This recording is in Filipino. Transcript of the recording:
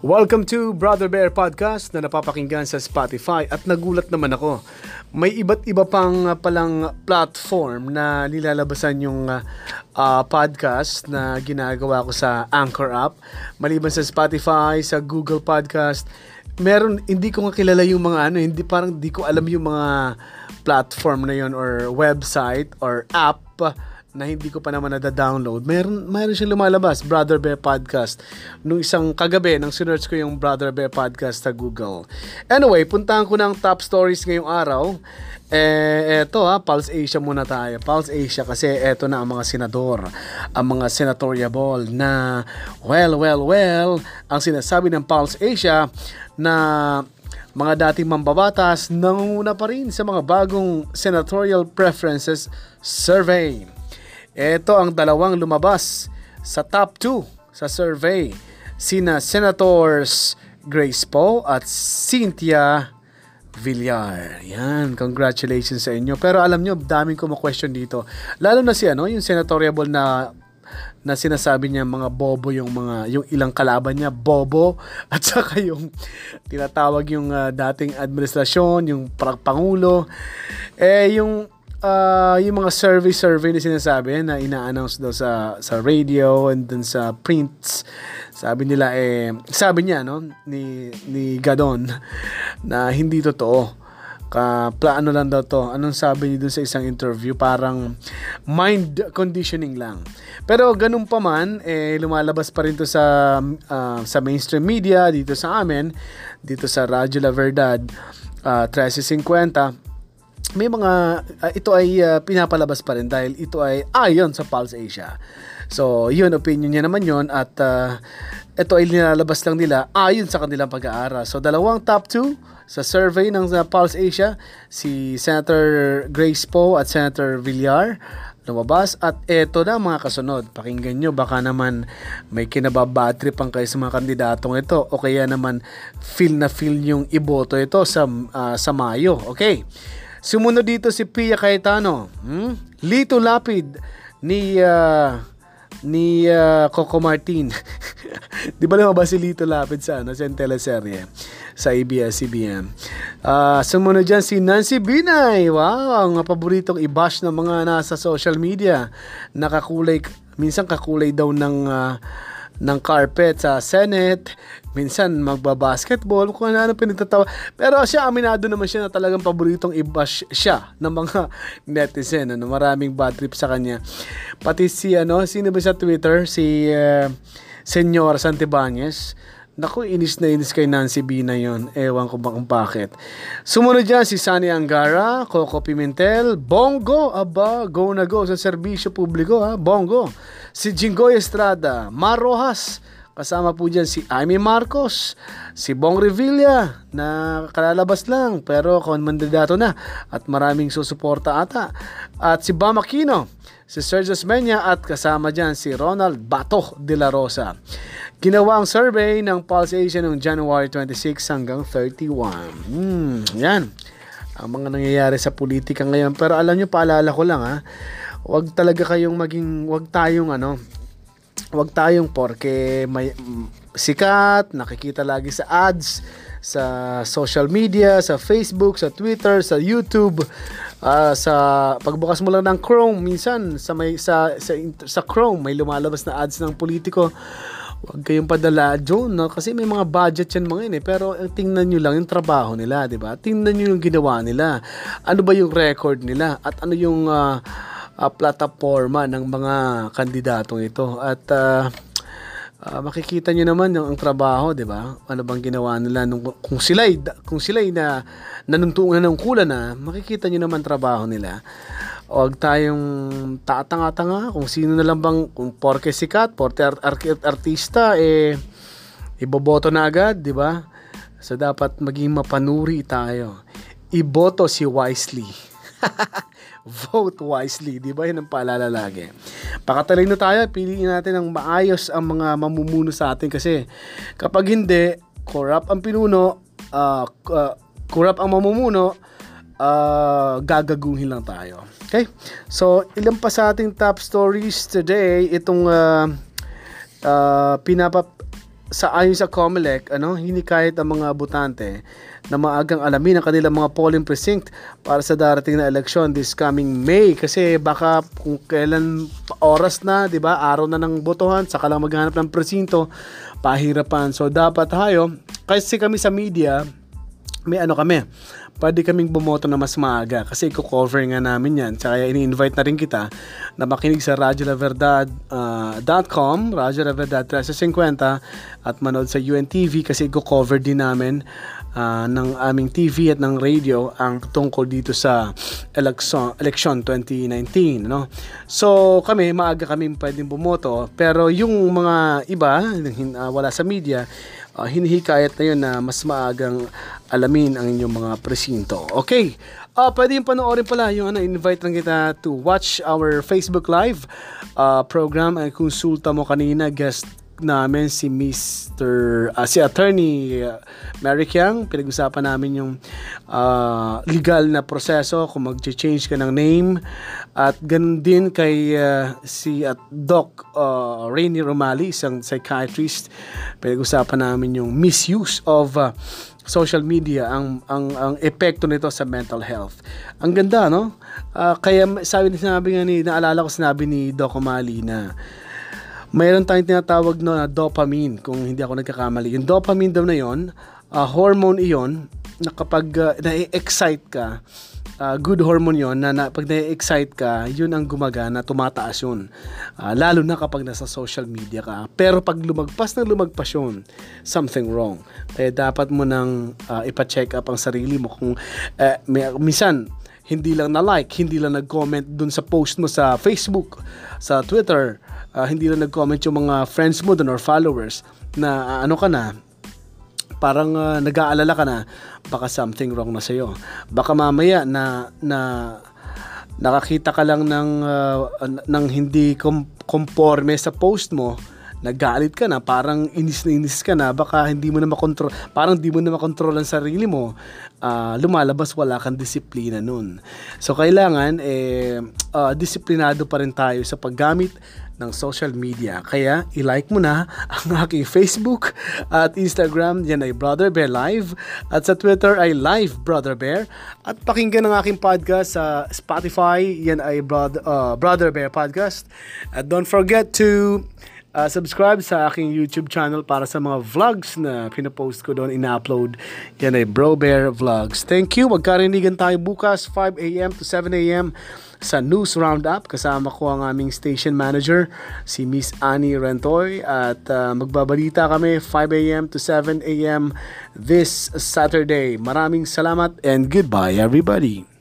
Welcome to Brother Bear Podcast na napapakinggan sa Spotify at nagulat naman ako. May iba't iba pang uh, palang platform na nilalabasan yung uh, podcast na ginagawa ko sa Anchor app. Maliban sa Spotify, sa Google Podcast, meron hindi ko nga kilala yung mga ano, hindi parang hindi ko alam yung mga platform na yon or website or app na hindi ko pa naman nada-download, mayroon, mayroon siyang lumalabas, Brother Bear Podcast. Nung isang kagabi, nang sinerch ko yung Brother Bear Podcast sa Google. Anyway, puntahan ko ng top stories ngayong araw. Eh, eto ha, Pulse Asia muna tayo. Pulse Asia kasi eto na ang mga senador, ang mga senatoriable na, well, well, well, ang sinasabi ng Pulse Asia na mga dating mambabatas nangunguna pa rin sa mga bagong senatorial preferences survey. Ito ang dalawang lumabas sa top 2 sa survey. Sina Senators Grace Poe at Cynthia Villar. Yan, congratulations sa inyo. Pero alam nyo, daming kumu-question dito. Lalo na si ano, yung senatoriable na na sinasabi niya mga bobo yung mga yung ilang kalaban niya bobo at saka yung tinatawag yung uh, dating administrasyon yung pangulo eh yung uh, yung mga survey survey na sinasabi na ina-announce daw sa sa radio and then sa prints. Sabi nila eh sabi niya no ni ni Gadon na hindi totoo. Ka plano lang daw to. Anong sabi niya dun sa isang interview? Parang mind conditioning lang. Pero ganun pa man eh lumalabas pa rin to sa uh, sa mainstream media dito sa amin dito sa Radyo La Verdad. Uh, 1350 may mga uh, ito ay uh, pinapalabas pa rin dahil ito ay ayon sa Pulse Asia. So, yun opinion niya naman yun at uh, ito ay nilalabas lang nila ayon sa kanilang pag-aaral. So, dalawang top 2 sa survey ng uh, Pulse Asia, si Senator Grace Poe at Senator Villar lumabas at eto na mga kasunod. Pakinggan nyo, baka naman may kinababatri pang kayo sa mga kandidatong ito o kaya naman feel na feel yung iboto ito sa, uh, sa Mayo. Okay. Sumunod dito si Pia Cayetano. Hmm? Lito Lapid ni uh, ni uh, Coco Martin. Di ba ba si Lito Lapid sa, ano, sa teleserye sa ABS-CBN? Uh, sumunod dyan si Nancy Binay. Wow, ang paboritong i-bash ng mga nasa social media. Nakakulay, minsan kakulay daw ng uh, ng carpet sa Senate, minsan magba-basketball, kung ano, ano pinagtatawa. Pero siya, aminado naman siya na talagang paboritong i-bash siya ng mga netizen. Ano, maraming bad trip sa kanya. Pati si, ano, sino ba sa Twitter? Si uh, Senyor Santibanez. Naku, inis na inis kay Nancy B na yon. Ewan ko ba kung bakit. Sumunod dyan si Sunny Angara, Coco Pimentel, Bongo, aba, go na go sa serbisyo publiko ha, Bongo. Si Jingoy Estrada, Mar Rojas, Kasama po dyan si Amy Marcos, si Bong Revilla na kalalabas lang pero mandato na at maraming susuporta ata. At si Bam Aquino, si Sergio Menya at kasama dyan si Ronald Bato de la Rosa. Ginawa ang survey ng Pulse Asia noong January 26 hanggang 31. Hmm, yan. Ang mga nangyayari sa politika ngayon. Pero alam nyo, paalala ko lang ha, wag talaga kayong maging, wag tayong ano, wag tayong porke may sikat, nakikita lagi sa ads, sa social media, sa Facebook, sa Twitter, sa YouTube, uh, sa pagbukas mo lang ng Chrome, minsan sa may sa sa, sa Chrome may lumalabas na ads ng politiko. Huwag kayong padala doon, no? Kasi may mga budget yan mga yun eh. Pero eh, tingnan nyo lang yung trabaho nila, di ba? Tingnan nyo yung ginawa nila. Ano ba yung record nila? At ano yung uh, uh, plataforma ng mga kandidatong ito. At uh, uh, makikita niyo naman yung ang trabaho, 'di ba? Ano bang ginawa nila nung kung sila kung sila na nanuntungan ng kula na, makikita niyo naman trabaho nila. Huwag tayong tatanga-tanga kung sino na lang bang kung porke sikat, porke art- art- artista eh iboboto na agad, 'di ba? So dapat maging mapanuri tayo. Iboto si wisely. vote wisely, di ba? Yan ang paalala lagi. Pakatalino tayo, piliin natin ang maayos ang mga mamumuno sa atin kasi kapag hindi, corrupt ang pinuno, uh, uh, corrupt ang mamumuno, uh, gagaguhin lang tayo. Okay? So, ilan pa sa ating top stories today, itong uh, uh, pinapa sa ayon sa COMELEC, ano, hindi kahit ang mga butante na maagang alamin ang kanilang mga polling precinct para sa darating na eleksyon this coming May kasi baka kung kailan oras na, 'di ba? Araw na ng botohan, saka lang maghanap ng presinto, pahirapan. So dapat tayo kasi kami sa media may ano kami, pwede kaming bumoto na mas maaga kasi i-cover nga namin yan. Kaya ini-invite na rin kita na makinig sa radiolaverdad.com, uh, Radio La Verdad 1350 at manood sa UNTV kasi i-cover din namin uh, ng aming TV at ng radio ang tungkol dito sa election, election 2019. No? So kami, maaga kami pwedeng bumoto pero yung mga iba, uh, wala sa media, uh, hinihikayat na yun na mas maagang alamin ang inyong mga presinto. Okay, uh, pwede yung panoorin pala yung ano, invite lang kita to watch our Facebook Live uh, program. Ang konsulta mo kanina, guest namin si Mr. Uh, si Attorney uh, Mary Kiang. Pinag-usapan namin yung uh, legal na proseso kung mag-change ka ng name. At ganun din kay uh, si at Doc uh, Rainy Romali, isang psychiatrist. Pinag-usapan namin yung misuse of uh, social media ang ang ang epekto nito sa mental health. Ang ganda no? Uh, kaya sabi ni sinabi nga ni naalala ko sinabi ni Doc O'Malley na mayroon tayong tinatawag na dopamine kung hindi ako nagkakamali. Yung dopamine daw na yon, uh, hormone iyon na kapag uh, na-excite ka, uh, good hormone yon na, na pag na-excite ka, yun ang gumagana, tumataas yun. Uh, lalo na kapag nasa social media ka. Pero pag lumagpas na lumagpas yun, something wrong. Kaya dapat mo nang uh, ipa-check up ang sarili mo kung uh, may, minsan hindi lang na like, hindi lang nag-comment dun sa post mo sa Facebook, sa Twitter, uh, hindi lang nag-comment yung mga friends mo doon or followers na uh, ano ka na, parang uh, nag-aalala ka na baka something wrong na sa'yo. Baka mamaya na na nakakita ka lang ng uh, ng hindi kom- conforme sa post mo, nagalit ka na, parang inis na inis ka na, baka hindi mo na makontrol, parang hindi mo na makontrol ang sarili mo, uh, lumalabas wala kang disiplina nun. So, kailangan, eh, uh, disiplinado pa rin tayo sa paggamit ng social media. Kaya, i-like mo na ang aking Facebook at Instagram. Yan ay Brother Bear Live. At sa Twitter ay Live Brother Bear. At pakinggan ang aking podcast sa Spotify. Yan ay Brother, uh, Brother Bear Podcast. At don't forget to uh, subscribe sa aking YouTube channel para sa mga vlogs na pinapost ko doon, ina-upload. Yan ay Bro Bear Vlogs. Thank you. Magkarinigan tayo bukas 5 a.m. to 7 a.m sa News Roundup. Kasama ko ang aming station manager, si Miss Annie Rentoy. At uh, magbabalita kami 5 a.m. to 7 a.m. this Saturday. Maraming salamat and goodbye everybody.